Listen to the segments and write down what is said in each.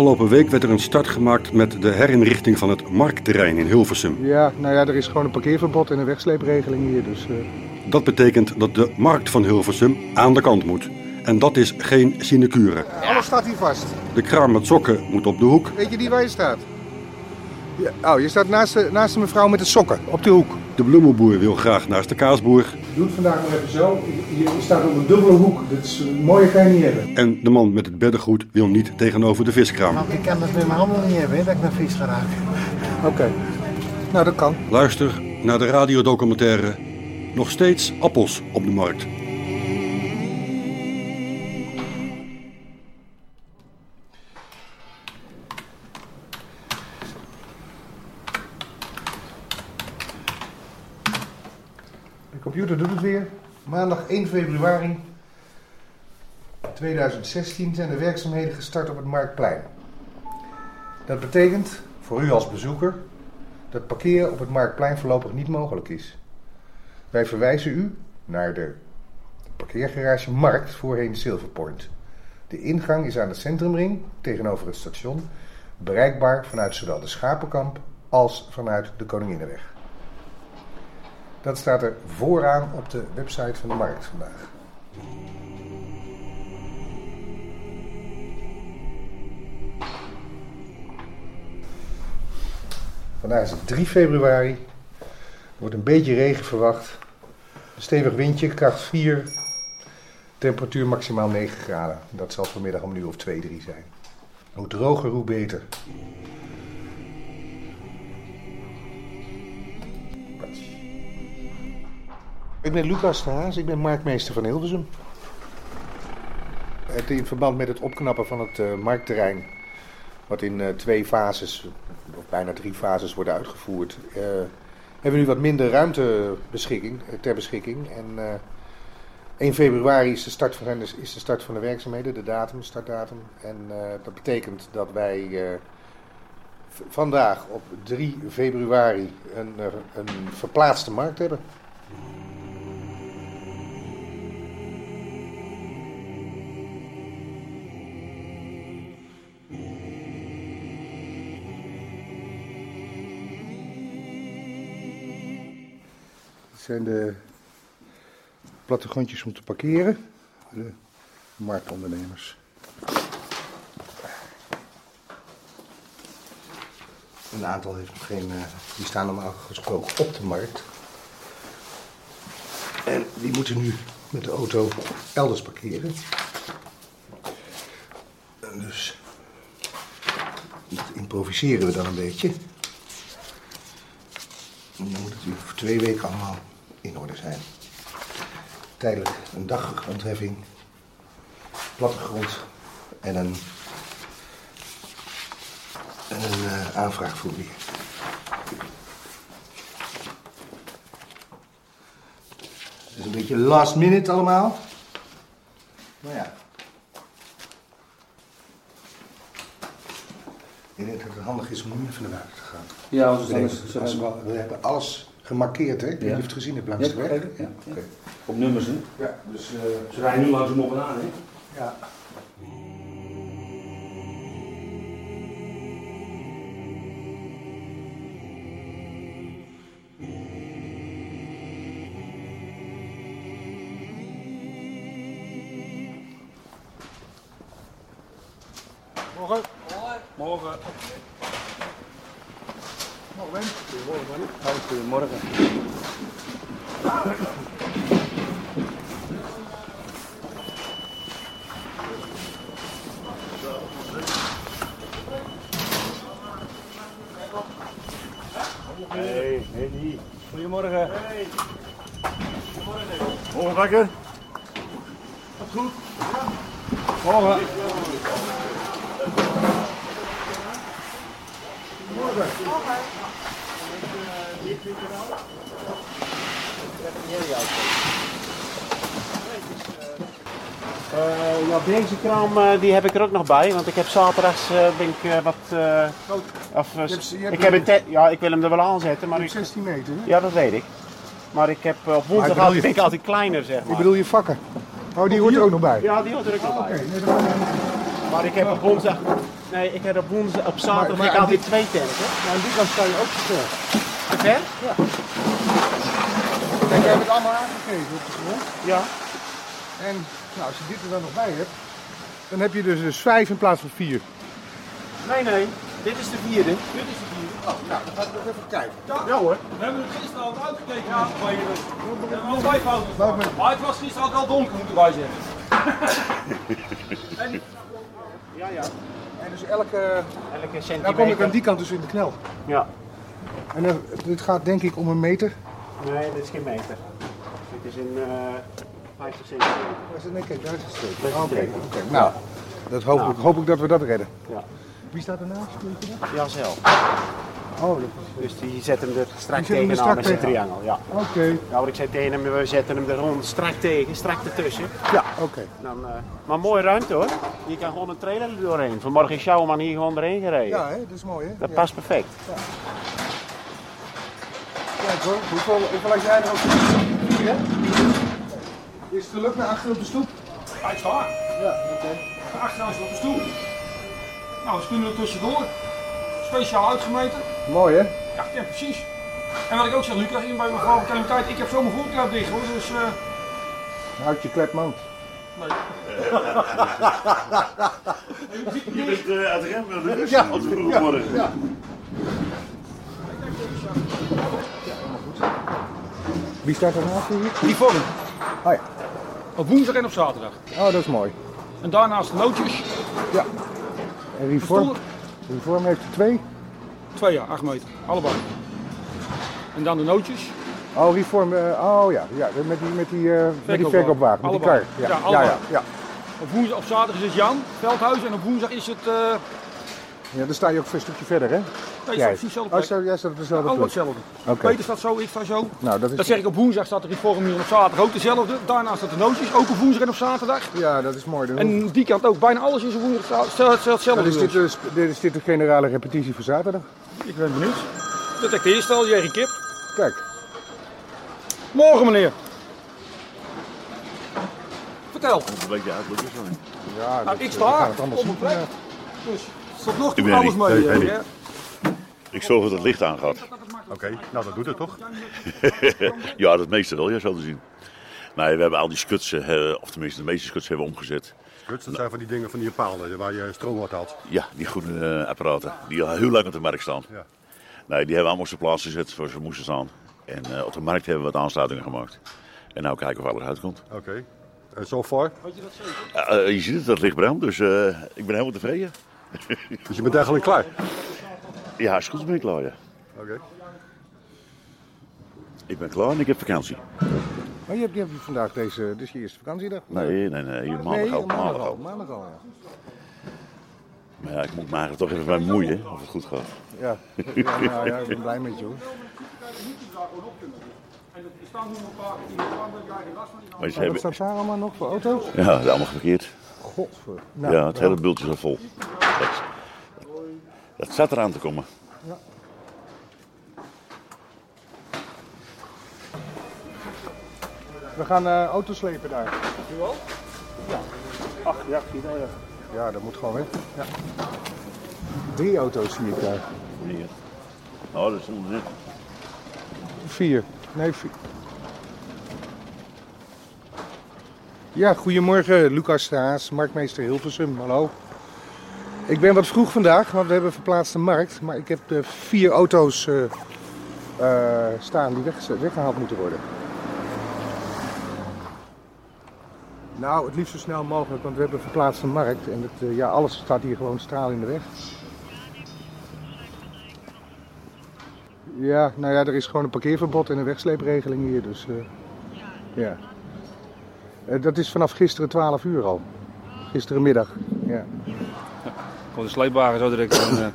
Afgelopen week werd er een start gemaakt met de herinrichting van het marktterrein in Hilversum. Ja, nou ja, er is gewoon een parkeerverbod en een wegsleepregeling hier. Dus, eh, Dat betekent dat de markt van Hilversum aan de kant moet. En dat is geen sinecure. Alles staat hier vast. De kraam met sokken moet op de hoek. Weet je niet waar je staat? Ja, oh, je staat naast de, naast de mevrouw met de sokken, op de hoek. De bloemenboer wil graag naast de kaasboer. Doe het vandaag maar even zo. Je, staat op een dubbele hoek. Dat is, mooier kan je niet hebben. En de man met het beddengoed wil niet tegenover de viskraam. Ik kan het met mijn handen niet hebben, hè, dat ik naar vis ga raken. Oké. Nou, dat kan. Luister naar de radiodocumentaire Nog steeds appels op de markt. Computer doet het weer. Maandag 1 februari 2016 zijn de werkzaamheden gestart op het Marktplein. Dat betekent voor u als bezoeker dat parkeren op het Marktplein voorlopig niet mogelijk is. Wij verwijzen u naar de parkeergarage Markt voorheen Silverpoint. De ingang is aan de centrumring tegenover het station, bereikbaar vanuit zowel de Schapenkamp als vanuit de Koninginnenweg. Dat staat er vooraan op de website van de markt vandaag. Vandaag is het 3 februari. Er wordt een beetje regen verwacht. Stevig windje, kracht 4. Temperatuur maximaal 9 graden. Dat zal vanmiddag om een uur of 2, 3 zijn. Hoe droger, hoe beter. Ik ben Lucas de Haas, ik ben marktmeester van Hilversum. Het in verband met het opknappen van het eh, marktterrein, wat in eh, twee fases, of bijna drie fases wordt uitgevoerd, eh, hebben we nu wat minder ruimte beschikking, ter beschikking. En eh, 1 februari is de, start van, is de start van de werkzaamheden, de datum, startdatum. En dat betekent dat wij vandaag op 3 februari een, een verplaatste markt hebben. Zijn de plattegrondjes om te parkeren. De marktondernemers. Een aantal heeft nog geen. eh, die staan normaal gesproken op de markt. En die moeten nu met de auto elders parkeren. En dus. Dat improviseren we dan een beetje. En dan moet het voor twee weken allemaal zijn. Tijdelijk een dagontheffing, plattegrond en een, en een eh, aanvraagformulier. Het is een beetje last minute allemaal. Maar ja. Ik denk dat het handig is om nu even naar buiten te gaan. Ja, als we, we hebben alles gemarkeerd, hè? Of je het gezien hebt langs de weg. Ja, Oké. Op nummers, hè? Ja, dus... eh, Ze rijden nu langs hem op en aan, hè? ja. Morgen. Morgen. Morgen, Ben. Goedemorgen. Hey, hey, Goedemorgen. Hey. Morgen, Bakker. Wat goed? Morgen. Deze kraam eh, die heb ik er ook nog bij, want ik heb zaterdags eh, ben ik, eh, wat. eh, of, hebt- ik heb een- te- ja, ik wil hem er wel aanzetten, maar ik, 16 meter, hè? ja, dat weet ik. Maar ik heb op woensdag altijd- je- ben ik altijd kleiner, zeg Ik maar. bedoel je vakken. Oh, die hoort er ook nog bij. Ja, die hoort er ook nog bij. Maar ik heb op woensdag, Nee, ik heb op woensdag, op zaterdag Maar- maar heb ik altijd die- twee tanken. Maar aan die kant sta je ook te ver. Te ver? Kijk, jij hebt het allemaal aangegeven op de grond. Ja. En nou, als je dit er dan nog bij hebt, dan heb je dus, dus vijf in plaats van vier. Nee, nee. Dit is de vierde. Dit is het hier. Oh, nou, dan ga ik nog even kijken. Ja hoor. We hebben het gisteren al uitgekeken. Ja, bij je. We hebben al Maar het was gisteren ook al donker, moeten wij zeggen. Ja, ja. En dus elke... Elke centimeter. Nou kom ik aan die kant dus in de knel. Ja. En dan, dit gaat denk ik om een meter. Nee, dit is geen meter. Dit is een eh 50 centimeter. Waar is het? Nee, kijk, daar is het steek. Dat is Oké. Nou, dat hoop, Nou. Ik, hoop ik dat we dat redden. Ja. Wie staat ernaast? Dat? Ja, zelf. Oh, dat Dus die zetten hem er strak tegenaan strak met zijn triangel. Ja. Oké. Ja, wat ik zei tegen hem, we zetten hem er gewoon strak tegen, strak ertussen. Ja, oké. Dan, eh, maar mooie ruimte hoor. Je kan gewoon een trailer er doorheen. Vanmorgen is Sjouwman hier gewoon doorheen gereden. Ja, hè? dat is mooi, hè? Dat Ja. past perfect. Kijk hoor, hoeveel, hoeveel had jij er ook? Vier, hè? Is het geluk naar achter op de stoep? Hij staat. Ja, oké. Achteraan is op de stoel. Nou, ze kunnen er tussendoor. Speciaal uitgemeten. Mooi, hè? Ja, ja, precies. En wat ik ook zeg, Lucas, in bij mevrouw Calemiteit, ik heb zo mijn voorklep dicht hoor, dus... eh Houd je klep, man. nee. Je bent uh, uit remmen, dus Ja. als we morgen. Ja. Wie staat er naast hier? Die vorm. Oh ja. Op woensdag en op zaterdag. Oh, dat is mooi. En daarnaast de nootjes. Ja. En Reform. Reform heeft er twee. Twee jaar, acht meter. Allebei. En dan de nootjes. Oh, Reform, eh, oh ja, ja met die, met die, eh, met die Verkoopwagen. die kar. Allebei. Ja, Ja, ja, ja, allebei. ja. Op, woensdag, op zaterdag is het Jan Veldhuis en op woensdag is het... eh Ja, dan sta je ook een stukje verder, hè? Nee, Jij. staat precies dezelfde Oh, zo, jij staat op dezelfde Oh, plek. hetzelfde. Oké. Peter staat zo, ik sta zo. Nou, dat is... Dat zeg ik op woensdag staat de reform hier en op zaterdag ook dezelfde. Daarnaast staat de nootjes, ook op woensdag en op zaterdag. Ja, dat is mooi. En die kant ook, bijna alles is op woensdag hetzelfde. Is dit, dus. dit is dit de generale repetitie voor zaterdag. Ik ben benieuwd. Dat ik de eerste al, Jerry Kip. Kijk, Morgen meneer. Vertel. Een beetje is dan. ja, Nou, dat- ik sta op mijn plek. ja. Dus tot nog toe alles mee. Nee, eh, nee. hè. Ik zorg dat het licht aangaat. Oké, nou dat doet het toch? ja, dat meeste wel, ja, zo te zien. Nee, we hebben al die skutsen, eh, of tenminste de meeste skutsen hebben we omgezet. Skuts, dat zijn van die dingen van die palen waar je stroom uit haalt. Ja, die groene eh, apparaten, die al heel lang op de markt staan. Ja. Nee, die hebben we allemaal op zijn plaats gezet zoals ze moesten staan. En eh, op de markt hebben we wat aansluitingen gemaakt. En nou kijken of alles uitkomt. Oké. En so far? Eh, eh, je ziet het, dat licht brandt, dus eh, ik ben helemaal tevreden. Dus je bent eigenlijk klaar? Ja, is goed ben ik klaar, ja. Oké. Ik ben klaar en ik heb vakantie. Maar je hebt, je hebt vandaag deze, dit is je eerste vakantiedag? Nee, nee, nee, maandag nee, al. maandag al. al. Maandag al, ja. Maar ja, ik moet me toch even bij bemoeien of het goed gaat. Ja, ja, nou, ja ik ben blij met je hoor. Maar ze Wat hebben, staat daar allemaal nog voor auto's? ja, dat is allemaal verkeerd. Godver. Nou, Ja, het hele bultje zat vol. Dat, dat zat eraan te komen. We gaan eh auto's slepen daar. Ach ja, zie je dat. Ja, dat moet gewoon weg. Ja. Drie auto's zie ik daar. Hier. Oh, dat is net. Vier. Nee, vier. Ja, goedemorgen Lucas Straas, marktmeester Hilversum. Hallo. Ik ben wat vroeg vandaag, want we hebben verplaatst de markt. Maar ik heb vier auto's eh, eh, staan die weg, weggehaald moeten worden. Nou, het liefst zo snel mogelijk, want we hebben verplaatst de markt. En het, eh, ja, alles staat hier gewoon straal in de weg. Ja, nou ja, er is gewoon een parkeerverbod en een wegsleepregeling hier, dus ja. Dat is vanaf gisteren 12 uur al. Gisterenmiddag, ja. Gewoon de sleepwagen zo direct. En, eh,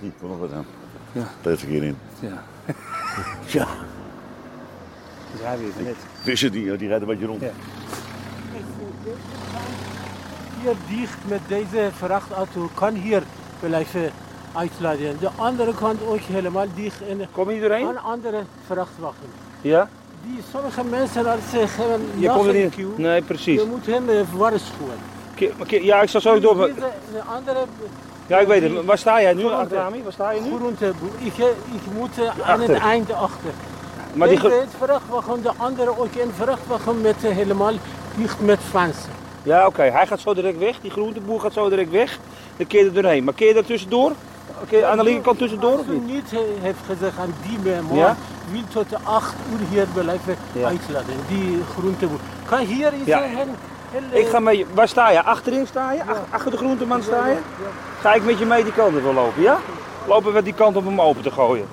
Hier, kom nog wat aan. Ja. Dat er hier in. ja. Ja, Ja, weer net. vissen die, die rijden een beetje rond. Ja. Hier dicht met deze vrachtauto kan hier blijven uitladen. De andere kant ook helemaal dicht en Kom je erheen? een andere vrachtwagen. Ja? Die sommige mensen als ze hebben Je komt er niet. Nee, precies. je moet hen eh, waarschuwen. Ja, ik zal zo door. De andere Ja, ik weet het. Waar sta jij nu, Rami? Waar sta je nu? Groenteboer. Ik, eh, ik moet eh, aan het eind achter. Maar die het vrachtwagen, de andere ook een vrachtwagen met eh, helemaal dicht met fensen. Ja, oké. Hij gaat zo direct weg. Die groenteboer gaat zo direct weg. Dan keer je er doorheen. Maar keer je er tussendoor? Je aan de linkerkant tussendoor Als u niet? niet heeft gezegd aan die man, Ja? wil tot de 8 uur hier blijven Ja. uitladen. Die groenteboer. Kan hier iets Ja. ja. Ik ga met je. Waar sta je? Achterin sta je? Ach- Achter de groenteman sta je? Ga ik met je mee die kant op lopen, ja? Lopen we die kant op om open te gooien.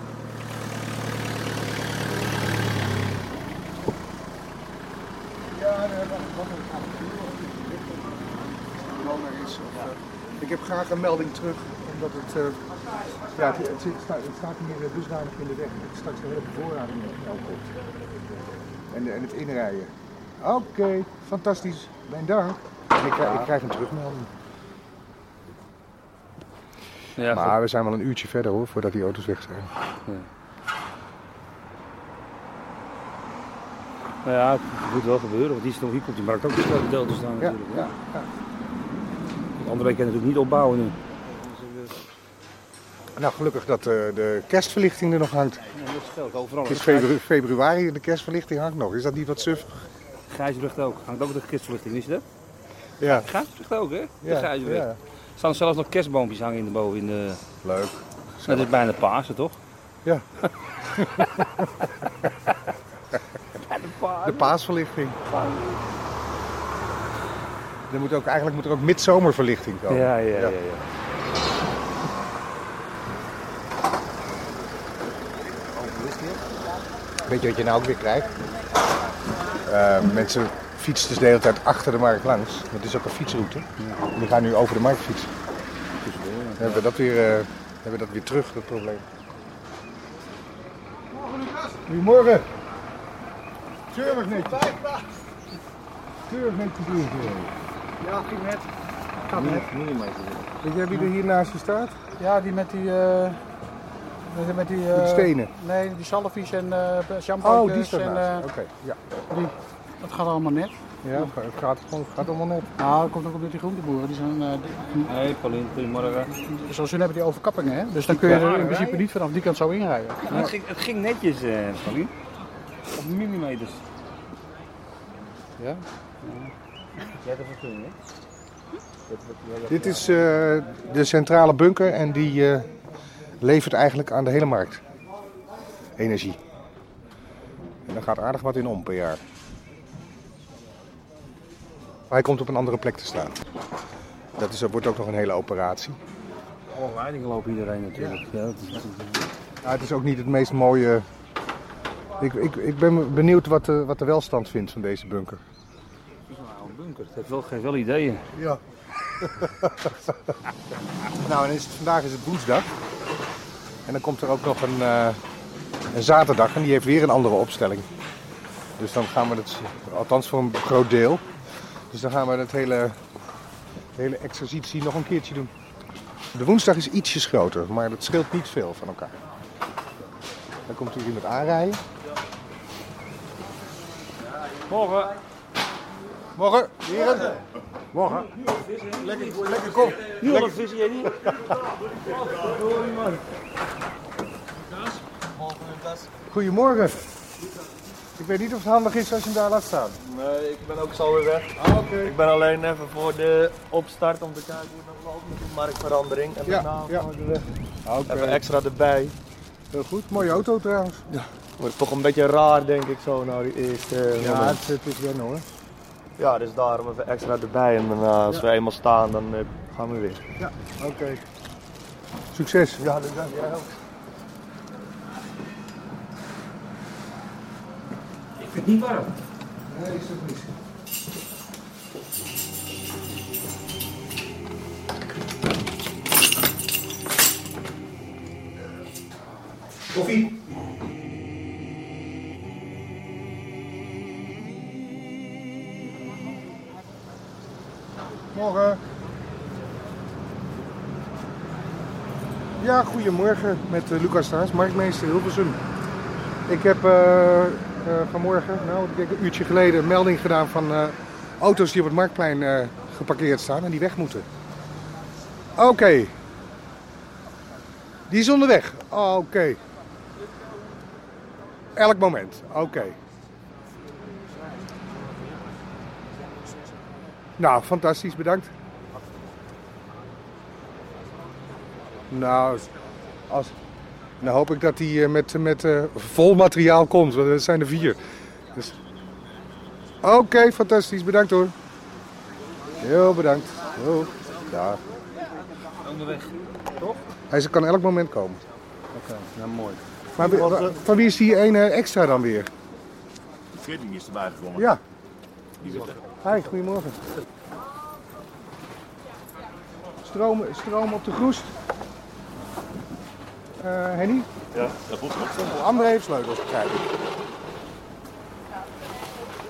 bewoner is. Of, eh, ik heb graag een melding terug, omdat het. eh, ja, het, het, zit- staat, het staat hier eh, dusdanig in de weg. dat Straks de hele bevoorrading komt. En, en het inrijden. Oké, fantastisch. Mijn dank. Ik, krijg- ik krijg een terugmelding. Ja, maar we zijn wel een uurtje verder hoor, voordat die auto's weg zijn. Nou ja, het moet wel gebeuren, want die, is nog, hier komt die markt ook te grote deel te staan Ja, natuurlijk. ja, ja. Want André kan natuurlijk niet opbouwen nu. Nou, gelukkig dat eh, de kerstverlichting er nog hangt. Ja, dat overal. Het is febru- februari en de kerstverlichting hangt nog. Is dat niet wat suf? Gijsbrecht ook. Hangt ook de kerstverlichting, wist je dat? Ja. Gijsbrecht ook, hè? De Ja, ja. Er staan zelfs nog kerstboompjes hangen in de boven. In de... Leuk. Dat is bijna Pasen, toch? Ja. De paasverlichting. Er moet ook, eigenlijk moet er ook midzomerverlichting komen. Ja, ja, ja. ja. Weet je wat je nou ook weer krijgt? Eh, mensen fietsen dus de hele tijd achter de markt langs. Dat is ook een fietsroute. En die gaan nu over de markt fietsen. Dan hebben we dat weer, eh, hebben we dat weer terug, dat probleem. Goedemorgen. Keurig netjes. Keurig netjes doen. Ja, ging net. Gaat net. Weet jij wie er hier naast je staat? Ja, die met die... eh, met, met die, Met eh, die stenen. Nee, die salvies en eh champagne. Oh, die naast. eh, Oké, ja. die, dat gaat allemaal net. Ja, het gaat, gewoon, het gaat allemaal net. Nou, dat komt ook omdat die groenteboeren, die zijn... eh, die- Hey, Paulien, goedemorgen. zoals hun hebben die overkappingen, hè? Dus dan kun je er in principe niet vanaf die kant zo inrijden. Het, ging, het ging netjes, eh Paulien. Op millimeters. Ja? Jij hebt vergunning, hè? Dit is eh, de centrale bunker en die eh, levert eigenlijk aan de hele markt energie. En daar gaat aardig wat in om per jaar. Maar hij komt op een andere plek te staan. Dat is, dat wordt ook nog een hele operatie. Alle leidingen lopen iedereen natuurlijk. Ja. Ja, het is ook niet het meest mooie. Ik, ik, ik ben benieuwd wat de, wat de welstand vindt van deze bunker. het is een oude bunker. Het heeft wel, geeft wel ideeën. Ja. nou, en is het, vandaag is het woensdag. En dan komt er ook nog een, eh, een zaterdag en die heeft weer een andere opstelling. Dus dan gaan we het, althans voor een groot deel. Dus dan gaan we het hele, de hele exercitie nog een keertje doen. De woensdag is ietsjes groter, maar dat scheelt niet veel van elkaar. Dan komt hier iemand aanrijden. Morgen. Morgen, heren. Morgen. Lekker, lekker kop. Nu al een visie, jij niet? Goedemorgen. Ik weet niet of het handig is als je hem daar laat staan. Nee, ik ben ook zo weer weg. Ah, oké. Ik ben alleen even voor de opstart om te kijken hoe het nog loopt met de marktverandering. En Ja, daarna ja. gaan we er Oké. even extra erbij. Heel goed. Mooie auto trouwens. Wordt toch een beetje raar denk ik zo na die eerste eh, Ja, moment. het, het is wennen hoor. Ja, dus daarom even extra erbij. En daarna, als we eenmaal staan, dan eh, gaan we weer. Ja, oké. Succes. Ja, dat dank jij ook. Ik vind het niet warm. Nee, is het niet. Koffie. Morgen. Ja, goedemorgen met eh, Lucas Staes, marktmeester Hilversum. Ik heb eh, eh, vanmorgen, nou ik een uurtje geleden, een melding gedaan van auto's die op het marktplein geparkeerd staan en die weg moeten. Oké, Die is onderweg. Oké. Elk moment. Oké. Nou, fantastisch. Bedankt. Nou, als, dan hoop ik dat hij eh, met, met eh, vol materiaal komt, want er zijn er vier. Dus... Oké, fantastisch. Bedankt hoor. Heel bedankt. Jo. Ja. Onderweg. Hij kan elk moment komen. Oké, nou mooi. Maar wie- van wie is die ene extra dan weer? Veertien is erbij gekomen. Ja. Die. Hi, goedemorgen. Stroom, stroom op de groest. Eh Henny? Ja, dat moet goed. André heeft sleutels, begrijp ik.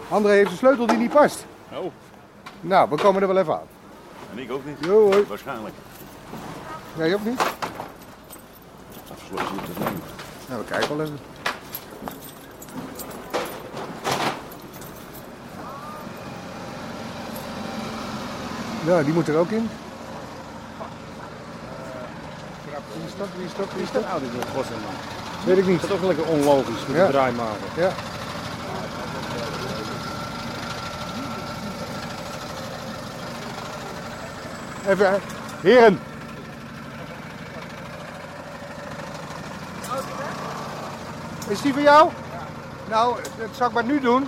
André heeft een sleutel die niet past. Oh, Nou, we komen er wel even aan. en ik ook niet. Jo, hoi. Waarschijnlijk. Jij ook niet? Afgesloten moet het nemen. Nou, we kijken wel even. Ja, die moet er ook in. Wie is dat? Wie is dat? Wie is dat? Nou, dit is een. Weet ik niet. Dat is ook lekker onlogisch met Ja. de draaimaker. Ja. Even, heren. Is die voor jou? Nou, dat zal ik maar nu doen.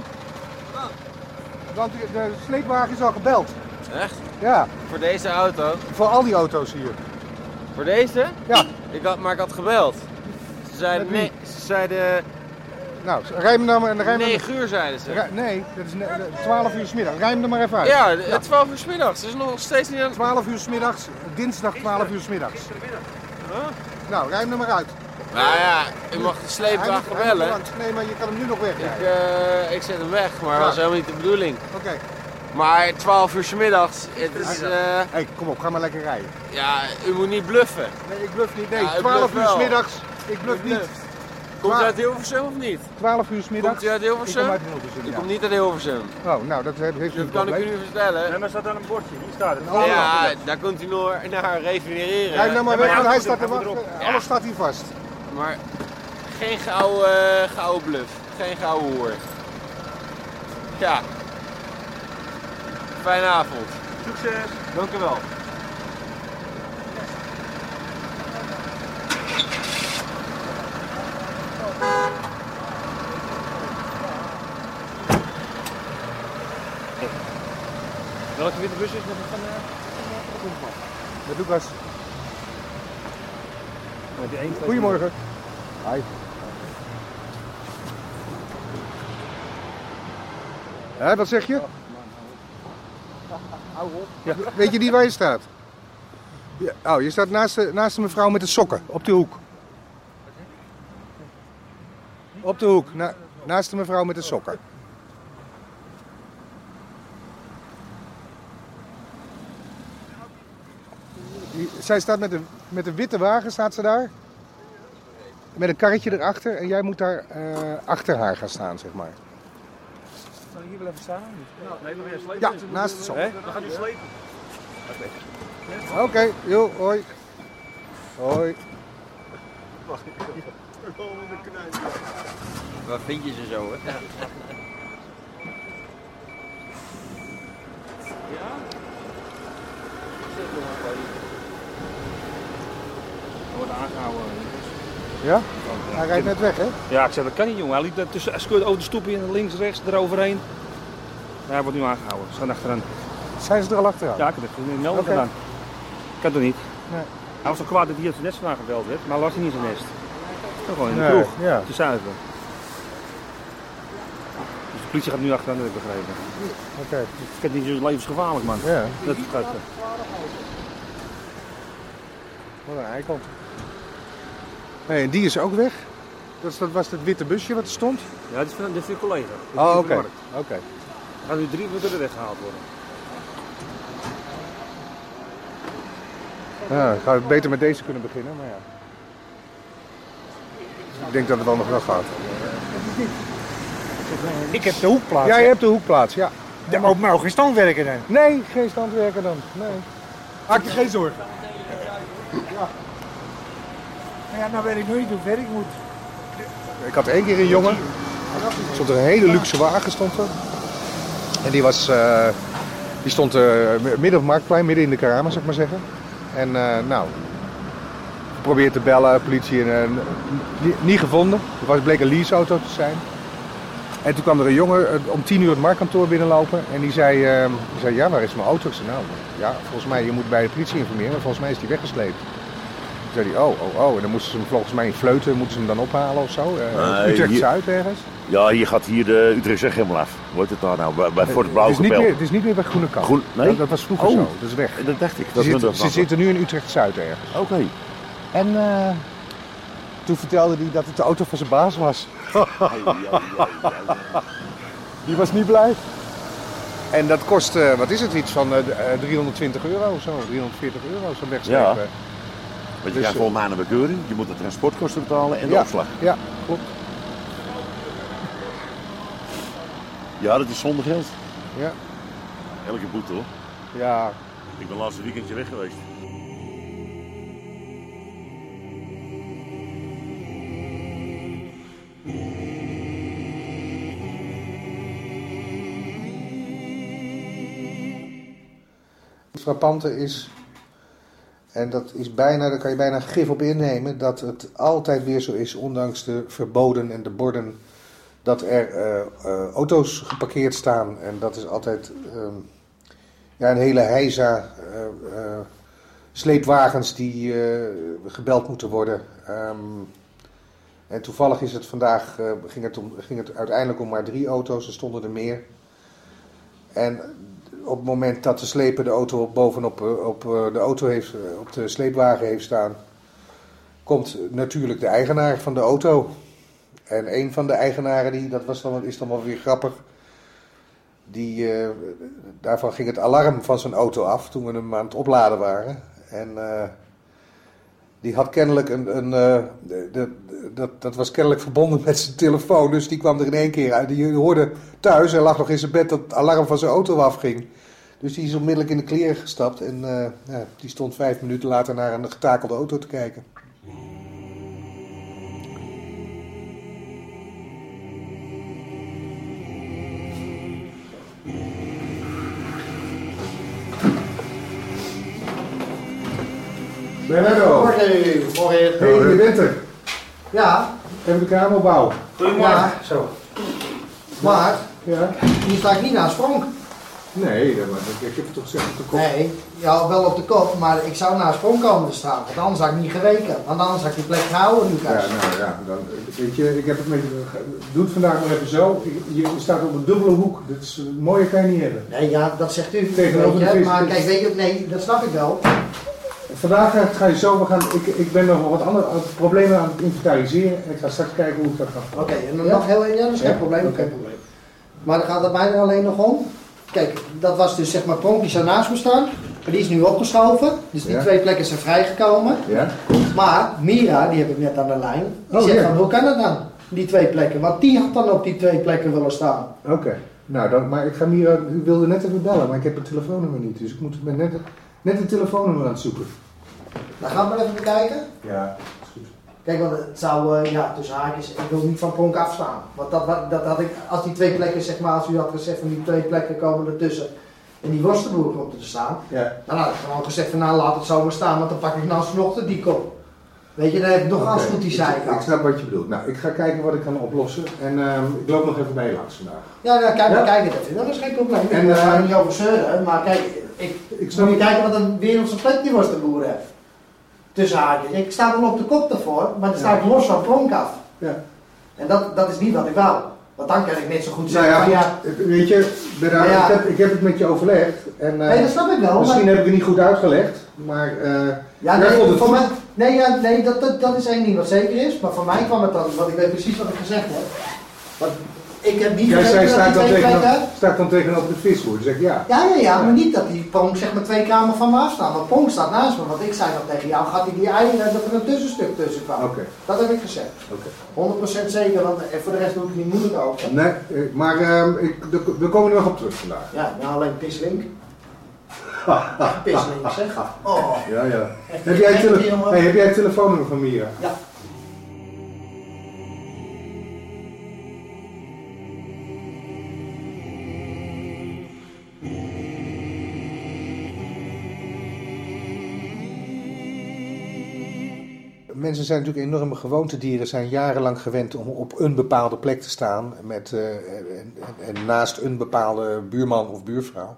Want de- de sleepwagen is al gebeld. Echt? Ja, Voor deze auto? voor al die auto's hier. Voor deze? Ja. Ik had, maar ik had gebeld. Ze zeiden nee. Ze zeiden Nou, rij hem dan maar. Rij hem 9 uur zeiden ze. Rij- nee, dat is ne- de- 12 uur 's middag. Rij hem er maar even uit. Ja, de- 12 uur 's middags. Ze is nog steeds niet aan 12 uur 's middags, dinsdag 12 uur 's middags. Nou, rij hem er maar uit. Nou ja, u mag de sleepwagen bellen. Nee, maar je kan hem nu nog Ik, wegrijden. eh, ik zet hem weg, maar Ja. dat was helemaal niet de bedoeling. Oké. Maar 12 uur 's middags, het is, eh, Hey, kom op, ga maar lekker rijden. ja, u moet niet bluffen. Nee, ik bluff niet. Nee, Ja, ik 12 bluff uur 's middags. Ik bluff niet. Komt u uit Hilversum of niet? 12 uur 's middags. Komt u uit Hilversum? Ik kom uit Hilversum, Ik ja. kom niet uit Hilversum. Oh, nou, dat heeft u Dat kan ik u nu vertellen. Nee, maar staat aan een bordje. Hier staat het. Oh, Ja, daar kunt u nog naar regenereren. Rij hem nou maar weg, want hij hij staat er erop. Alles staat hier vast. Maar geen gouden, gouden bluff. Geen gouden hoer. Ja. Fijne avond. Succes. Dank u wel. Welke witte bus is dat van eh, Met Lucas. Oh, Goedemorgen. Hi. Hè, wat zeg je? Ja, weet je niet waar je staat? Ja, oh, je staat naast de, naast de mevrouw met de sokken, op de hoek. Op de hoek, na- naast de mevrouw met de sokken. Zij staat met een, met witte wagen, staat ze daar. Met een karretje erachter en jij moet daar eh, achter haar gaan staan, zeg maar. Zal ik hier wel even staan? Nee, nog even slepen. Ja, naast het sok. Hè? Dan gaat u slepen. Oké, joh, hoi. Hoi. Waar vind je ze zo, hè? wordt aangehouden. Ja? Hij rijdt net weg, hè? Ja, ik zei dat kan niet jongen. Hij liep daar tussen, hij scheurde over de stoep in, links, rechts, eroverheen. Ja, hij wordt nu aangehouden. Ze staan achteraan. Zijn ze er al achteraan? Ja, ik heb het in melding Oké. gedaan. Kan toch niet? Nee. Hij was toch kwaad dat hij op zijn nest vandaan gebeld werd, maar was hij niet in zijn nest. Toch gewoon in de Nee, kroeg, ja. te zuiver. Dus de politie gaat nu achteraan, dat heb ik begrepen. Oké. Ik vind het niet zo levensgevaarlijk, man. Ja. Dat is het. Wat een eikel. Nee, en die is ook weg. Dat, is- dat was het witte busje wat er stond. Ja, dit is van, is een collega. Oh, oké. de. Oké. Er gaan nu drie minuten weggehaald worden. Ja, ik zou beter met deze kunnen beginnen, maar ja. Ik denk dat het nog wel gaat. Ik heb de hoekplaats. Jij hebt de hoekplaats, ja. Ja, ook maar ook geen standwerker dan. Nee, geen standwerker dan. Nee. Maak je geen zorgen. Maar ja, nou weet ik nog niet hoe ver ik moet. Ik had één keer een jongen. Er stond een hele luxe wagen stond er. En die, was, eh, die stond eh, midden op het marktplein, midden in de zou ik maar zeggen. En eh, nou, geprobeerd te bellen, politie, en, niet, gevonden. Het was, bleek een leaseauto te zijn. En toen kwam er een jongen om tien uur het marktkantoor binnenlopen. En die zei, die zei ja, waar is mijn auto? Ik zei, nou, ja, volgens mij, je moet bij de politie informeren. Maar volgens mij is die weggesleept. Toen zei hij, oh, oh, oh. En dan moesten ze hem volgens mij in Vleuten moeten ze hem dan ophalen of zo. Uh, Utrecht-Zuid ergens. Ja, hier gaat hier de Utrechtse helemaal af. Wordt het daar nou? Bij, bij Fort het, Blauwe is niet meer, het is niet meer bij Groene Kamp. Groen- nee? dat, dat was vroeger Oh. zo. Dat is weg. Dat dacht ik. Ze, Dat ze zitten nu in Utrecht-Zuid ergens. Oké. En eh, toen vertelde hij dat het de auto van zijn baas was. Die was niet blij. En dat kost, eh, wat is het, iets van eh, eh, 320 euro of zo, 340 euro zo'n wegslepen. Ja. Want je Dus, krijgt eh, volgens mij een bekeuring. Je moet de transportkosten betalen en de ja, opslag. Ja, klopt. Ja, dat is zonder geld. Ja. Elke boete hoor. Ja, Ik ben laatste weekendje weg geweest. Het frappante is, en dat is bijna, daar kan je bijna gif op innemen, dat het altijd weer zo is, ondanks de verboden en de borden, dat er eh, eh, auto's geparkeerd staan. En dat is altijd ehm, ja, een hele heisa eh, eh, sleepwagens die gebeld moeten worden. Ehm, en toevallig is het vandaag, ging, het om, ging het uiteindelijk om maar drie auto's, er stonden er meer. En op het moment dat de sleper de auto bovenop eh, op, eh, de auto heeft, eh, op de sleepwagen heeft staan, komt natuurlijk de eigenaar van de auto. En een van de eigenaren, die, dat was dan, is dan wel weer grappig, die, daarvan ging het alarm van zijn auto af toen we hem aan het opladen waren. En die had kennelijk een, een eh, de, dat, dat was kennelijk verbonden met zijn telefoon, dus die kwam er in één keer uit. Die hoorde thuis, hij lag nog in zijn bed, dat het alarm van zijn auto afging. Dus die is onmiddellijk in de kleren gestapt en eh, ja, die stond vijf minuten later naar een getakelde auto te kijken. Bernardo, Morgen, morgen. hey, je bent er. Ja, Even de kamer opbouwen. ja, zo. Maar, Ja? hier sta ik niet naast Frank. Nee, dat, dat- ik heb het toch gezegd op de kop. Nee, ja, wel op de kop, maar ik zou naast Frank komen te staan. Want anders had ik niet geweken. Want anders had ik die plek gehouden, Ja, Lucas. nou ja, dan, weet je, ik heb het met je, doe het vandaag maar even zo. Je, je staat op een dubbele hoek, dat is, mooier kan je niet hebben. Nee, ja, dat zegt u. Tegenover weet de je, vis- maar kijk, weet je, nee, dat snap ik wel. Vandaag ga- ga je zo, we gaan, ik, ik ben nog wat andere problemen aan het inventariseren en ik ga straks kijken hoe ik dat ga. Oké, en dan Ja? nog heel ja, dat is geen Ja? probleem, geen probleem. Maar dan gaat het mij er alleen nog om. Kijk, dat was dus zeg maar Pronk die zou naast me staan. Maar die is nu opgeschoven. Dus die Ja. twee plekken zijn vrijgekomen. Ja? Maar Mira, die heb ik net aan de lijn. Die Oh, zegt ja. van, hoe kan het dan? Die twee plekken. Want die had dan op die twee plekken willen staan. Oké. Nou, dan, maar ik ga Mira, u wilde net even bellen, maar ik heb het telefoonnummer niet. Dus ik moet met net, net een telefoonnummer aan het zoeken. Dan gaan we even bekijken. Ja, is goed. Kijk, want het zou, eh, ja, tussen haakjes, ik wil niet van Pronk afstaan. Want dat, dat, dat had ik, als die twee plekken, zeg maar, als u had gezegd van die twee plekken komen ertussen. En die worstenboer komt er te staan. Ja. Dan had ik gewoon gezegd van nou laat het zo maar staan, want dan pak ik nou alsnog die kop. Weet je, dan heb ik nog als Oké, goed die zijkant. Ik snap wat je bedoelt. Nou, ik ga kijken wat ik kan oplossen. En ehm, ik loop nog even bij je langs vandaag. Ja, nou, kijk, Ja? kijk het even. Dat is geen probleem. En, ik wil eh, er niet over zeuren, maar kijk, ik, Ik moet je kijken wat een wereldse plek die worstenboer heeft. Tussen haakjes. Ik sta wel op de kop daarvoor, maar dan sta ik los van Pronk af. Ja. En dat, dat is niet wat ik wou. Want dan kan ik net zo goed Nou zeggen ja, weet je, Ja. ik, heb, ik heb het met je overlegd. En, eh, Nee, dat snap ik wel, Misschien maar- heb ik het niet goed uitgelegd, maar eh Ja, nee, vond het voor mij, nee, ja, nee dat, dat, dat is één ding wat zeker is. Maar voor mij kwam het dan, want ik weet precies wat ik gezegd heb. Want ik heb niet Jij zei, staat dan, tegenover, staat dan tegenover de visboer. Ik ja. Ja, ja, ja, maar niet dat die Pong zeg maar twee kamer van me afstaan. Want Pong staat naast me. Want ik zei nog tegen jou, gaat hij die eieren dat er een tussenstuk tussen kwam. Oké. Dat heb ik gezegd. Oké. 100% zeker, want eh, voor de rest doe ik niet moeilijk over. Nee, eh, maar ehm, ik, we komen er nog op terug vandaag. Ja, nou alleen pislink. Pis links, zeg. Oh. Ja, ja. Heb jij, tele- hey, heb jij het telefoonnummer van Mira? Ja. Mensen zijn natuurlijk enorme gewoontedieren, zijn jarenlang gewend om op een bepaalde plek te staan met, eh, en, naast een bepaalde buurman of buurvrouw.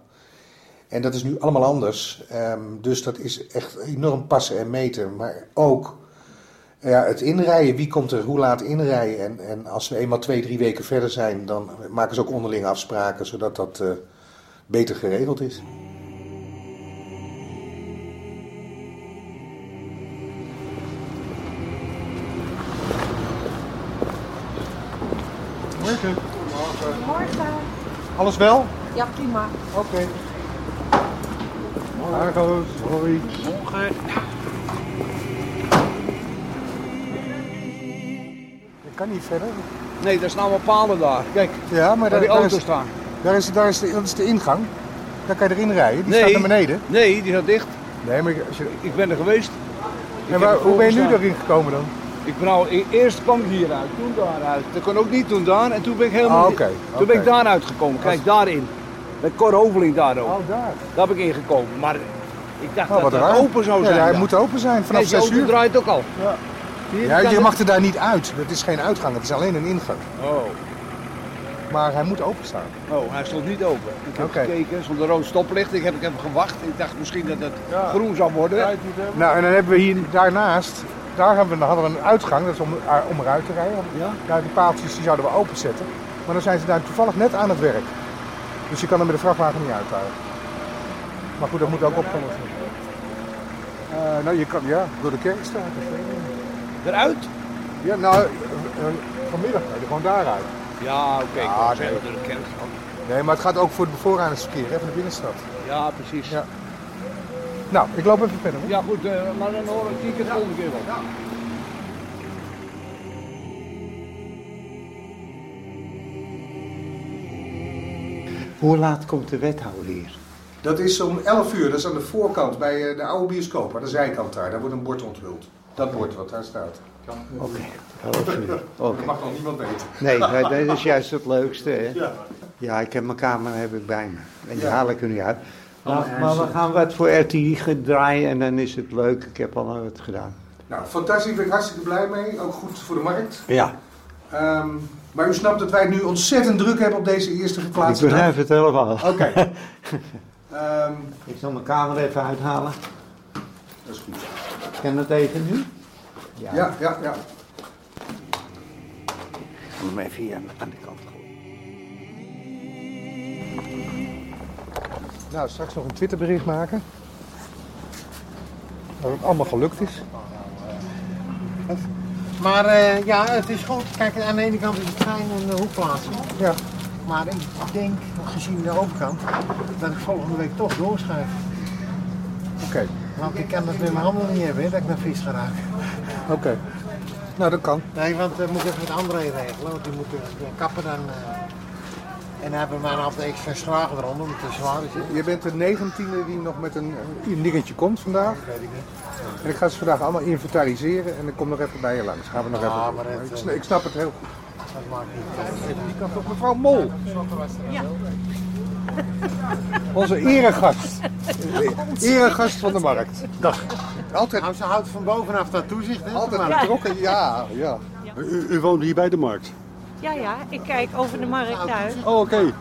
En dat is nu allemaal anders. Ehm, dus dat is echt enorm passen en meten. Maar ook ja, het inrijden. Wie komt er hoe laat inrijden? En, en als we eenmaal twee, drie weken verder zijn, dan maken ze ook onderling afspraken, zodat dat eh, beter geregeld is. Morgen. Morgen. Alles wel? Ja, prima. Oké. Argo's, hoi. Morgen. Ik kan niet verder. Nee, daar staan wel palen daar. Kijk, Ja, maar waar daar, die daar auto's is, staan. daar is, daar is de, dat is de ingang. Daar kan je erin rijden. Die Nee. staat naar beneden. Nee, die staat dicht. Nee, maar als je, Ik ben er geweest. En waar, hoe ben je nu erin gekomen dan? Ik ben nou, e- eerst kwam ik hieruit, toen daaruit. Dat kon ook niet, toen daar. En toen ben ik helemaal... Ah, oké, Toen ben ik daaruit gekomen. Kijk, daarin. Met Cor Hoveling daar ook. Oh, daar. Daar ben ik ingekomen. Maar ik dacht Oh, wat dat het raar. open zou Ja, zijn. hij daar. moet open zijn vanaf Nee, die 6 auto uur. draait ook al. Ja. Ja, je mag er daar niet uit. Het is geen uitgang, het is alleen een ingang. Oh. Maar hij moet openstaan. Oh, hij stond niet open. Ik heb gekeken, er stond een rood stoplicht. Ik heb, ik heb gewacht. Ik dacht misschien dat het groen zou worden. Nou, en dan hebben we hier daarnaast, daar hebben we, hadden we een uitgang, dat is om, eh, om eruit te rijden. Ja? Daar die paaltjes die zouden we openzetten. Maar dan zijn ze daar toevallig net aan het werk. Dus je kan er met de vrachtwagen niet uithalen. Maar goed, dat moet ook opgelost worden. Eh, nou, je kan, ja, door de kerkstraat. of zo. Eruit? Ja, nou, eh, eh, vanmiddag je er gewoon daaruit. Ja, oké. Ah, wou nee. door de kerkstad. Nee, maar het gaat ook voor het bevoorradingsverkeer, hè, van de binnenstad. Ja, precies. Ja. Nou, ik loop even verder. hoor. Ja, goed, eh, maar dan hoor ik die keer de volgende keer wel. Hoe laat komt de wethouder hier? Dat is om 11 uur, dat is aan de voorkant bij eh, de oude bioscoop, aan de zijkant daar. Daar wordt een bord onthuld. Dat bord wat daar staat. Oké, 11 uur. Oké. Dat mag nog niemand weten. Nee, nee, dat is juist het leukste. Hè? Ja. Ja, ik heb mijn camera heb ik bij me. En die Ja. haal ik er niet uit. Maar, maar we gaan wat voor RTI gaan draaien en dan is het leuk. Ik heb al wat gedaan. Nou, fantastisch, daar ben ik hartstikke blij mee. Ook goed voor de markt. Ja. Ehm, maar u snapt dat wij het nu ontzettend druk hebben op deze eerste Ik geplaatste dag. begrijp het helemaal. Oké. Ehm, ik zal mijn camera even uithalen. dat is goed. Kan dat even nu? Ja, ja, ja. ja. Ik zal hem even hier aan de kant Nou, straks nog een Twitterbericht maken. Dat het allemaal gelukt is. Maar eh, ja, het is goed. Kijk, aan de ene kant is het fijn een uh, hoekplaatsing. Ja. Maar ik denk, gezien de overkant, dat ik volgende week toch doorschuif. Oké. Want ik kan het met mijn handen niet hebben, hè, dat ik naar vis ga raken. Oké. Nou, dat kan. Nee, want dat moet ik even met André regelen, want die moet de, de kappen dan... eh, en dan hebben we maar altijd extra slagen eronder, omdat het te zwaar is. Je bent de negentiende die nog met een, een dingetje komt vandaag. weet ik niet. En ik ga ze vandaag allemaal inventariseren en ik kom nog even bij je langs. Gaan we nog Ja, even doen. maar het, ik, eh, ik snap het heel goed. Dat maakt niet Even die kant op, mevrouw Mol. Ja. Onze eregast. Eregast van de markt. Dag. Altijd, Nou, ze houdt van bovenaf dat toezicht, hè? altijd betrokken, ja. ja. U, u woont hier bij de markt? Ja, ja, ik kijk over de markt uit. Oh, oké.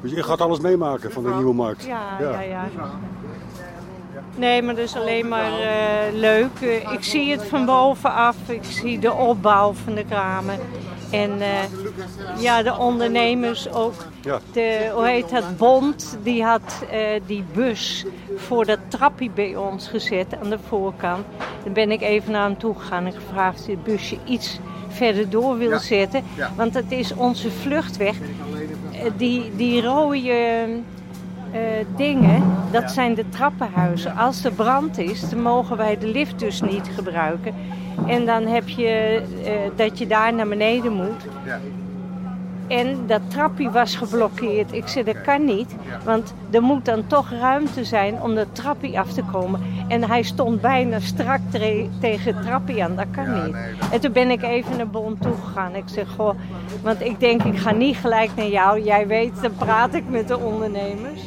Dus je gaat alles meemaken van de nieuwe markt? Ja, ja, ja. Nee, maar dat is alleen maar eh, leuk. Eh, ik zie het van bovenaf. Ik zie de opbouw van de kramen. En eh, ja, de ondernemers ook. Ja. De, hoe heet dat, Bond, die had die bus voor dat trappie bij ons gezet aan de voorkant. Dan ben ik even naar hem toe gegaan en gevraagd het busje iets verder door wil zetten. Want het is onze vluchtweg. Eh, die, die rode eh, dingen, dat zijn de trappenhuizen. Als er brand is, dan mogen wij de lift dus niet gebruiken. En dan heb je eh, dat je daar naar beneden moet. Ja. En dat trapje was geblokkeerd. Ik zei, dat kan niet. Want er moet dan toch ruimte zijn om dat trapje af te komen. En hij stond bijna strak tegen het trapje aan. Dat kan niet. En toen ben ik even naar Bon toegegaan. Ik zeg, goh, want ik denk, ik ga niet gelijk naar jou. Jij weet, dan praat ik met de ondernemers.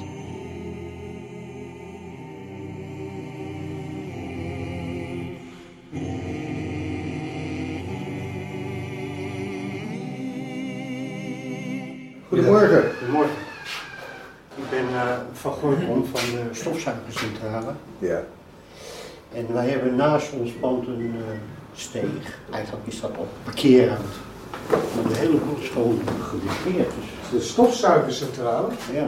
Goedemorgen. Goedemorgen. Ik ben eh, van Gooikom van de stofzuigercentrale. Ja. En wij hebben naast ons pand een eh, steeg. Eigenlijk is dat op parkeerruimte. Maar de hele boel is gewoon geblokkeerd. Dus. De stofzuigercentrale? Ja.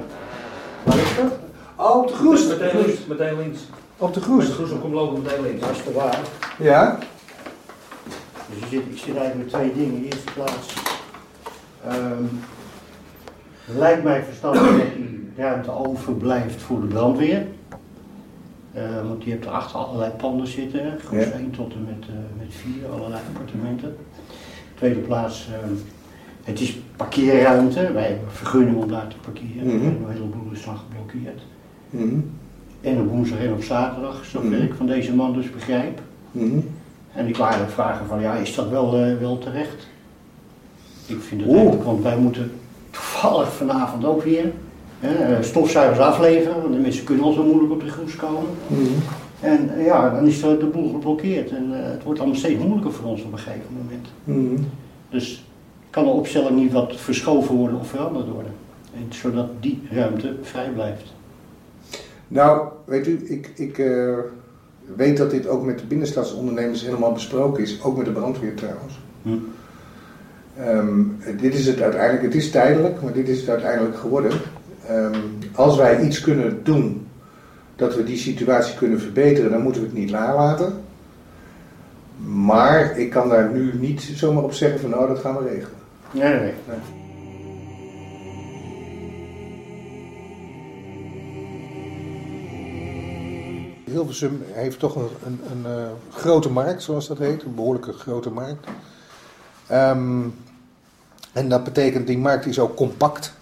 Waar is dat? Oh, op de Groes. Meteen links. Meteen links. Op de Groes. De Groes komt lopen meteen links. Dat is de waar. Ja. Dus zit, ik zit eigenlijk met twee dingen. In de eerste plaats ehm, lijkt mij verstandig dat die ruimte overblijft voor de brandweer. Eh, want je hebt erachter allerlei panden zitten, groep Ja. 1 tot en met, eh, met 4, allerlei appartementen. Tweede plaats, ehm, het is parkeerruimte. Wij hebben vergunning om daar te parkeren. Mhm. En een heleboel is dan geblokkeerd. Mhm. En op woensdag en op zaterdag, zover Mhm. ik van deze man dus begrijp. Mhm. En die waren vragen van, ja, is dat wel, eh, wel terecht? Ik vind het eigenlijk, want wij moeten toevallig vanavond ook weer eh, stofzuigers afleveren, want de mensen kunnen al zo moeilijk op de groes komen. Mhm. En eh, ja, dan is de, de boel geblokkeerd en eh, het wordt allemaal steeds moeilijker voor ons op een gegeven moment. Mhm. Dus kan de opstelling niet wat verschoven worden of veranderd worden, en, zodat die ruimte vrij blijft. Nou, weet u, ik, ik eh, weet dat dit ook met de binnenstadsondernemers helemaal besproken is. Ook met de brandweer trouwens. Hm. Ehm, dit is het uiteindelijk, het is tijdelijk, maar dit is het uiteindelijk geworden. Ehm, als wij iets kunnen doen dat we die situatie kunnen verbeteren, dan moeten we het niet nalaten. Maar ik kan daar nu niet zomaar op zeggen van nou, dat gaan we regelen. Nee, nee, nee. Hilversum heeft toch een, een, een eh, grote markt, zoals dat heet. Een behoorlijke grote markt. Ehm, en dat betekent, die markt is ook compact.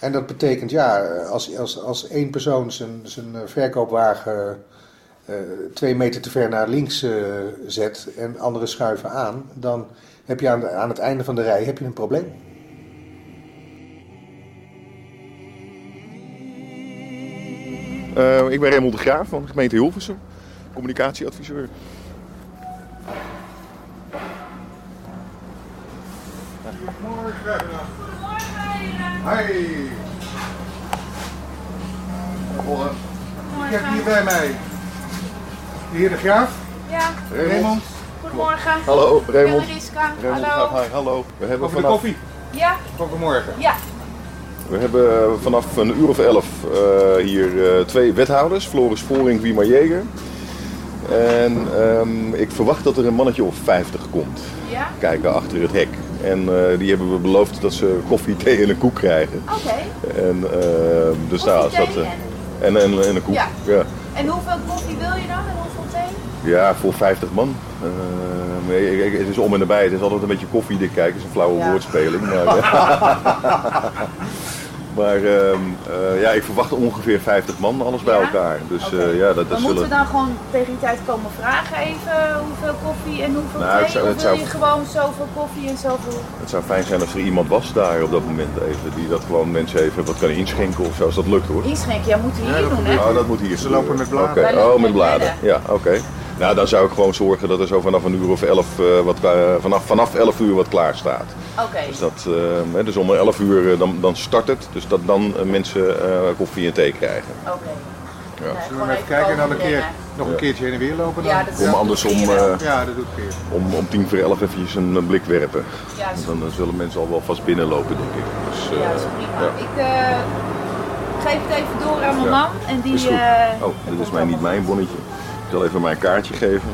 En dat betekent, ja, als, als, als één persoon zijn, zijn eh, verkoopwagen eh, twee meter te ver naar links eh, zet en anderen schuiven aan, dan heb je aan, de- aan het einde van de rij heb je een probleem. Eh, ik ben Raymond de Graaf van de gemeente Hilversum, communicatieadviseur. Goedemorgen. Hoi. Bij mij de heer De Graaf. Ja. Raymond. Goedemorgen. Hallo, Raymond. Ik ben Mariska. Raymond Hallo. Graaf, hi, hallo. We hebben Over de vanaf, koffie. Ja. Goedemorgen. Ja. we hebben vanaf een uur of elf eh, hier eh, twee wethouders, Floris Voring, Wiemar Jeger. En ehm, ik verwacht dat er een mannetje of 50 komt. Ja. Kijken achter het hek. En eh, die hebben we beloofd dat ze koffie, thee en een koek krijgen. Oké. En ehm, dus nou, als dat, en, en, en een koek. Ja. ja. En hoeveel koffie wil je dan en hoeveel thee? Ja, voor 50 man. Ik- het is om en nabij. Het is altijd een beetje koffiedik kijken. Het is een flauwe Ja. woordspeling. Maar, maar ehm, eh, ja, ik verwacht ongeveer 50 man, alles bij Ja? elkaar. Dus eh, ja, dat, dat moeten zullen... we dan gewoon tegen die tijd komen vragen even hoeveel koffie en hoeveel Nou, thee? het zou- of het wil zou- je gewoon zoveel koffie en zoveel... Het zou fijn zijn als er iemand was daar op dat moment even. Die dat gewoon mensen even wat kan inschenken of zo, als dat lukt hoor. Inschenken, ja, moeten we hier doen hè? Oh, dat moet hier Ze lopen met bladen. Oh, met bladen. Ja, oké. Nou, dan zou ik gewoon zorgen dat er zo vanaf een uur of elf, eh, wat, eh, vanaf, vanaf 11 uur wat klaar staat. Oké. Dus, dat, eh, hè, dus om 11 uur dan, dan start het. Dus dat dan mensen eh, koffie en thee krijgen. Oké. Ja. Zullen we even kijken en dan een keer, nog een keertje heen en weer lopen? Dan? Ja, dat Om andersom eh, Ja, dat doet om, om tien voor elf eventjes een, een blik werpen. Ja, Dan zullen mensen al wel vast binnenlopen, denk ik. Dus, eh, Ja, dat is prima. ja. Ik eh, geef het even door aan mijn Ja. man en die... Is goed. eh, Oh, dit is mij niet mijn bonnetje. Ik zal even mijn kaartje geven.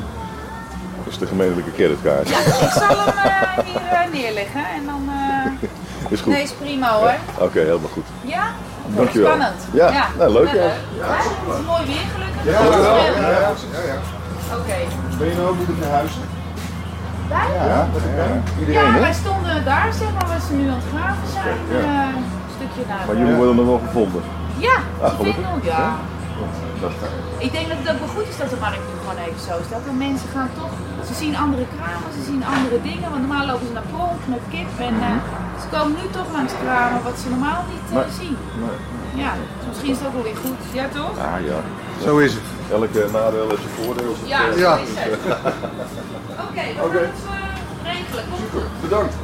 Dat is de gemeentelijke creditkaart. Ja, ik zal hem eh, hier eh, neerleggen en dan... eh, Is goed. Nee, is prima hoor. Oké, helemaal goed. Ja? Dankjewel. Spannend. Ja, nou, leuk, ja. Ja, Het is mooi weer gelukkig. Ja, ja, wel- ja, ja, ja, ja. Oké. Ben je nou ook ik naar huis? Wij? Ja, iedereen Ja, hè? wij stonden daar, zeg maar, waar ze nu aan het graven zijn. Ja. eh, een stukje naar. Maar jullie worden nog wel gevonden. Ja, Ah, gelukkig. ja. Dat is. Ik denk dat het ook wel goed is dat de markt nu gewoon even zo staat. Want mensen gaan toch, ze zien andere kramen, ze zien andere dingen. Want normaal lopen ze naar pronk, met kip. En eh, ze komen nu toch langs kramen wat ze normaal niet eh, Nee. zien. Ja, dus misschien is het ook wel weer goed. Ja, toch? Ah ja. Zo is het. Elke nadeel heeft zijn voordeel. Ja, zo is het. Oké, we gaan het eh, regelen. Komt goed. Bedankt.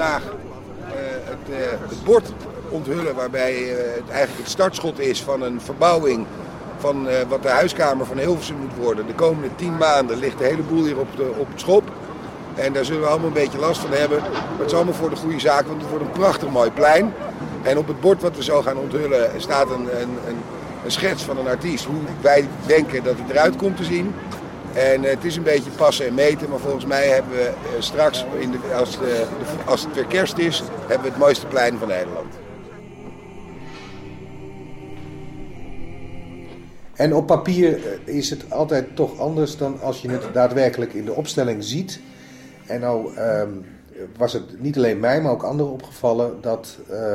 Vandaag eh, het, eh, het bord onthullen waarbij eh, het eigenlijk het startschot is van een verbouwing van wat de huiskamer van Hilversum moet worden. De komende tien maanden ligt de hele boel hier op, de, op het schop. En daar zullen we allemaal een beetje last van hebben. Maar het is allemaal voor de goede zaak, want het wordt een prachtig mooi plein. En op het bord wat we zo gaan onthullen staat een, een, een, een schets van een artiest. Hoe wij denken dat het eruit komt te zien. En eh, het is een beetje passen en meten, maar volgens mij hebben we eh, straks, in de, als, de, als het weer kerst is, hebben we het mooiste plein van Nederland. En op papier eh, is het altijd toch anders dan als je het daadwerkelijk in de opstelling ziet. En nou ehm, was het niet alleen mij, maar ook anderen opgevallen dat, eh,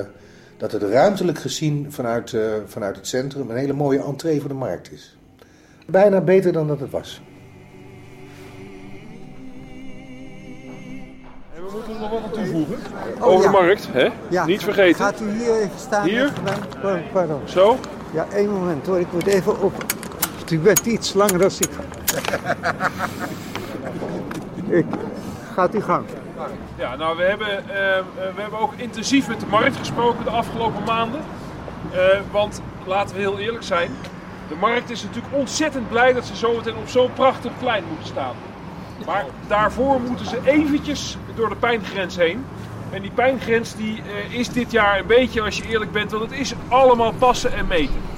dat het ruimtelijk gezien vanuit, eh, vanuit het centrum een hele mooie entree voor de markt is. Bijna beter dan dat het was. Moeten er nog wat aan toevoegen. Oh, Over ja. de markt, hè? Ja. Niet vergeten. Gaat u hier even staan? Hier? Pardon. Zo? Ja, één moment hoor. Ik moet even op. U bent iets langer dan ik. ik. Gaat u gang. Ja, nou, we hebben, eh, eh, we hebben ook intensief met de markt gesproken de afgelopen maanden. Eh, want laten we heel eerlijk zijn, de markt is natuurlijk ontzettend blij dat ze zometeen op zo'n prachtig plein moeten staan. Maar daarvoor moeten ze eventjes door de pijngrens heen. En die pijngrens die, eh, is dit jaar een beetje, als je eerlijk bent, want het is allemaal passen en meten.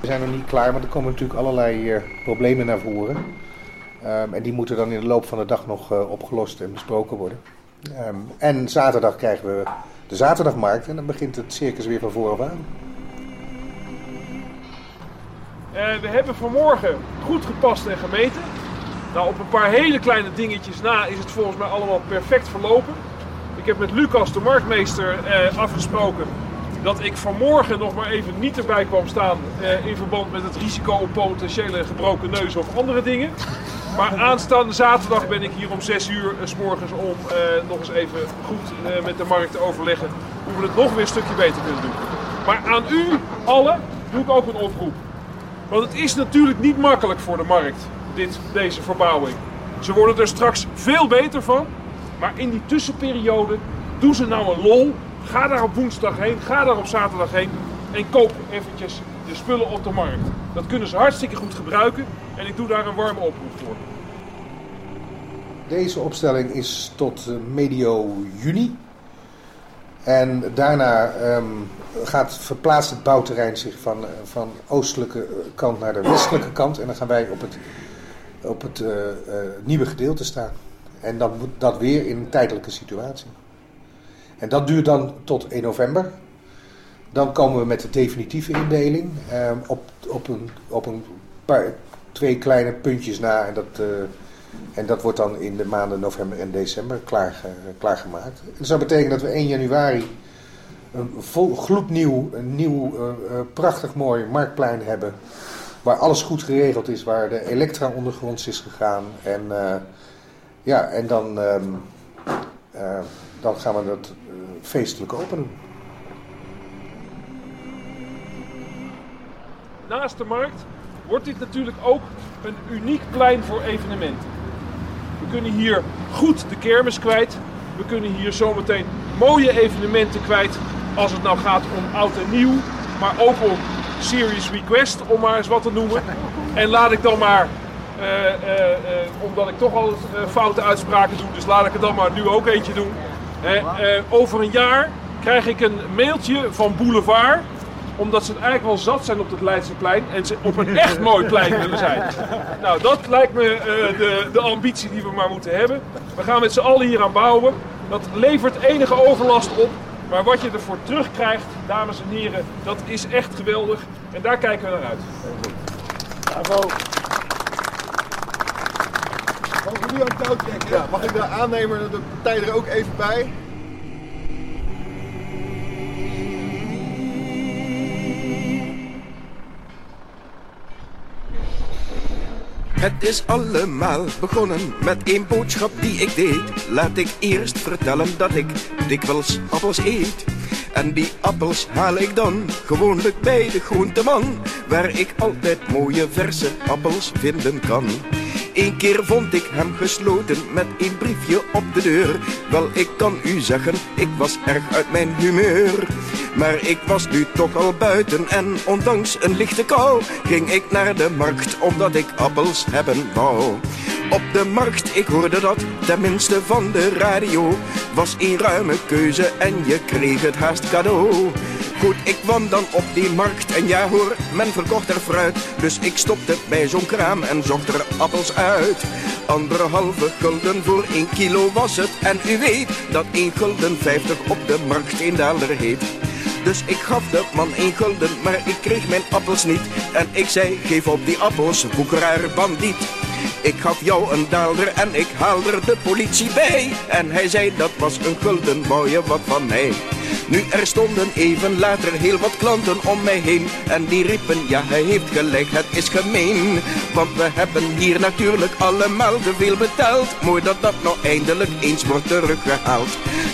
We zijn nog niet klaar, maar er komen natuurlijk allerlei eh, problemen naar voren. Ehm, en die moeten dan in de loop van de dag nog eh, opgelost en besproken worden. Ehm, en zaterdag krijgen we de zaterdagmarkt en dan begint het circus weer van vooraf aan. Eh, we hebben vanmorgen goed gepast en gemeten. Nou, op een paar hele kleine dingetjes na is het volgens mij allemaal perfect verlopen. Ik heb met Lucas, de marktmeester, eh, afgesproken dat ik vanmorgen nog maar even niet erbij kwam staan eh, in verband met het risico op potentiële gebroken neus of andere dingen. Maar aanstaande zaterdag ben ik hier om 6 uur s morgens om nog eens even goed met de markt te overleggen hoe we het nog weer een stukje beter kunnen doen. Maar aan u allen doe ik ook een oproep. Want het is natuurlijk niet makkelijk voor de markt, dit, deze verbouwing. Ze worden er straks veel beter van. Maar in die tussenperiode, doe ze nou een lol. Ga daar op woensdag heen, ga daar op zaterdag heen. En koop eventjes de spullen op de markt. Dat kunnen ze hartstikke goed gebruiken. En ik doe daar een warme oproep voor. Deze opstelling is tot eh, medio juni. En daarna ehm, gaat, verplaatst het bouwterrein zich van, eh, van oostelijke eh, kant naar de westelijke kant. En dan gaan wij op het, op het eh, nieuwe gedeelte staan. En dan moet dat weer in een tijdelijke situatie. En dat duurt dan tot 1 november. Dan komen we met de definitieve indeling ehm, op, op, een, op een paar, twee kleine puntjes na. En dat, en dat wordt dan in de maanden november en december klaarge, klaargemaakt. En dat zou betekenen dat we 1 januari een vol, gloednieuw, een nieuw, eh, eh, prachtig mooi marktplein hebben. Waar alles goed geregeld is, waar de elektra ondergronds is gegaan. En, eh, ja, en dan, ehm, eh, dan gaan we dat eh, feestelijk openen. Naast de markt wordt dit natuurlijk ook een uniek plein voor evenementen. We kunnen hier goed de kermis kwijt. We kunnen hier zometeen mooie evenementen kwijt. Als het nou gaat om oud en nieuw. Maar ook om Series Request, om maar eens wat te noemen. En laat ik dan maar, eh, eh, eh, omdat ik toch al foute uitspraken doe, dus laat ik er dan maar nu ook eentje doen. Over een jaar krijg ik een mailtje van Boulevard omdat ze het eigenlijk wel zat zijn op het Leidseplein en ze op een echt mooi plein willen zijn. Nou, dat lijkt me eh, de, de ambitie die we maar moeten hebben. We gaan met z'n allen hier aan bouwen. Dat levert enige overlast op. Maar wat je ervoor terugkrijgt, dames en heren, dat is echt geweldig. En daar kijken we naar uit. Bravo. Mogen we nu aan touw trekken? Ja, mag ik de aannemer de partij er ook even bij? Het is allemaal begonnen met één boodschap die ik deed. Laat ik eerst vertellen dat ik dikwijls appels eet. En die appels haal ik dan gewoonlijk bij de groenteman, waar ik altijd mooie verse appels vinden kan. Eén keer vond ik hem gesloten met een briefje op de deur. Wel, ik kan u zeggen, ik was erg uit mijn humeur. Maar ik was nu toch al buiten en ondanks een lichte kou ging ik naar de markt omdat ik appels hebben wou. Op de markt, ik hoorde dat, tenminste van de radio, was een ruime keuze en je kreeg het haast cadeau. Goed, ik kwam dan op die markt en ja hoor, men verkocht er fruit. Dus ik stopte bij zo'n kraam en zocht er appels uit. Anderhalve gulden voor één kilo was het. En u weet dat één gulden vijftig op de markt een daalder heet. Dus ik gaf de man één gulden, maar ik kreeg mijn appels niet. En ik zei, geef op die appels, boekeraar bandiet. Ik gaf jou een daalder en ik haalde de politie bij. En hij zei, dat was een gulden, je wat van mij? Nu er stonden even later heel wat klanten om mij heen. En die riepen, ja hij heeft gelijk, het is gemeen. Want we hebben hier natuurlijk allemaal te veel betaald. Mooi dat dat nou eindelijk eens wordt teruggehaald.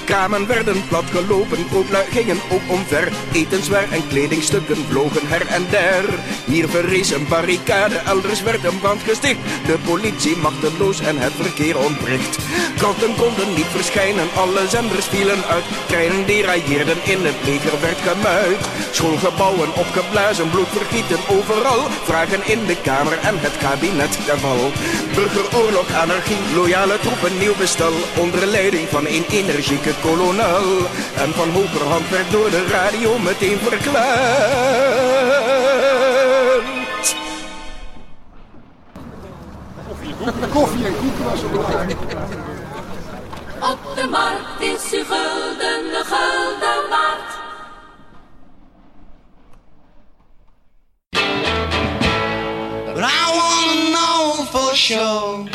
Kramen werden platgelopen, kooplui gingen ook omver. Etenswaar en kledingstukken vlogen her en der. Hier verrees een barricade, elders werd een brand gesticht politie machteloos en het verkeer ontbreekt Kranten konden niet verschijnen, alle zenders vielen uit Treinen derailleerden in het leger werd gemuid. Schoolgebouwen opgeblazen, bloed vergieten overal. Vragen in de Kamer en het kabinet ter val. Burgeroorlog, anarchie, loyale troepen, nieuw bestel. Onder leiding van een energieke kolonel. En van hogerhand werd door de radio meteen verklaard. Koffie en koeken was op Op de markt is uw gulden de gulden waard. But I wanna know for sure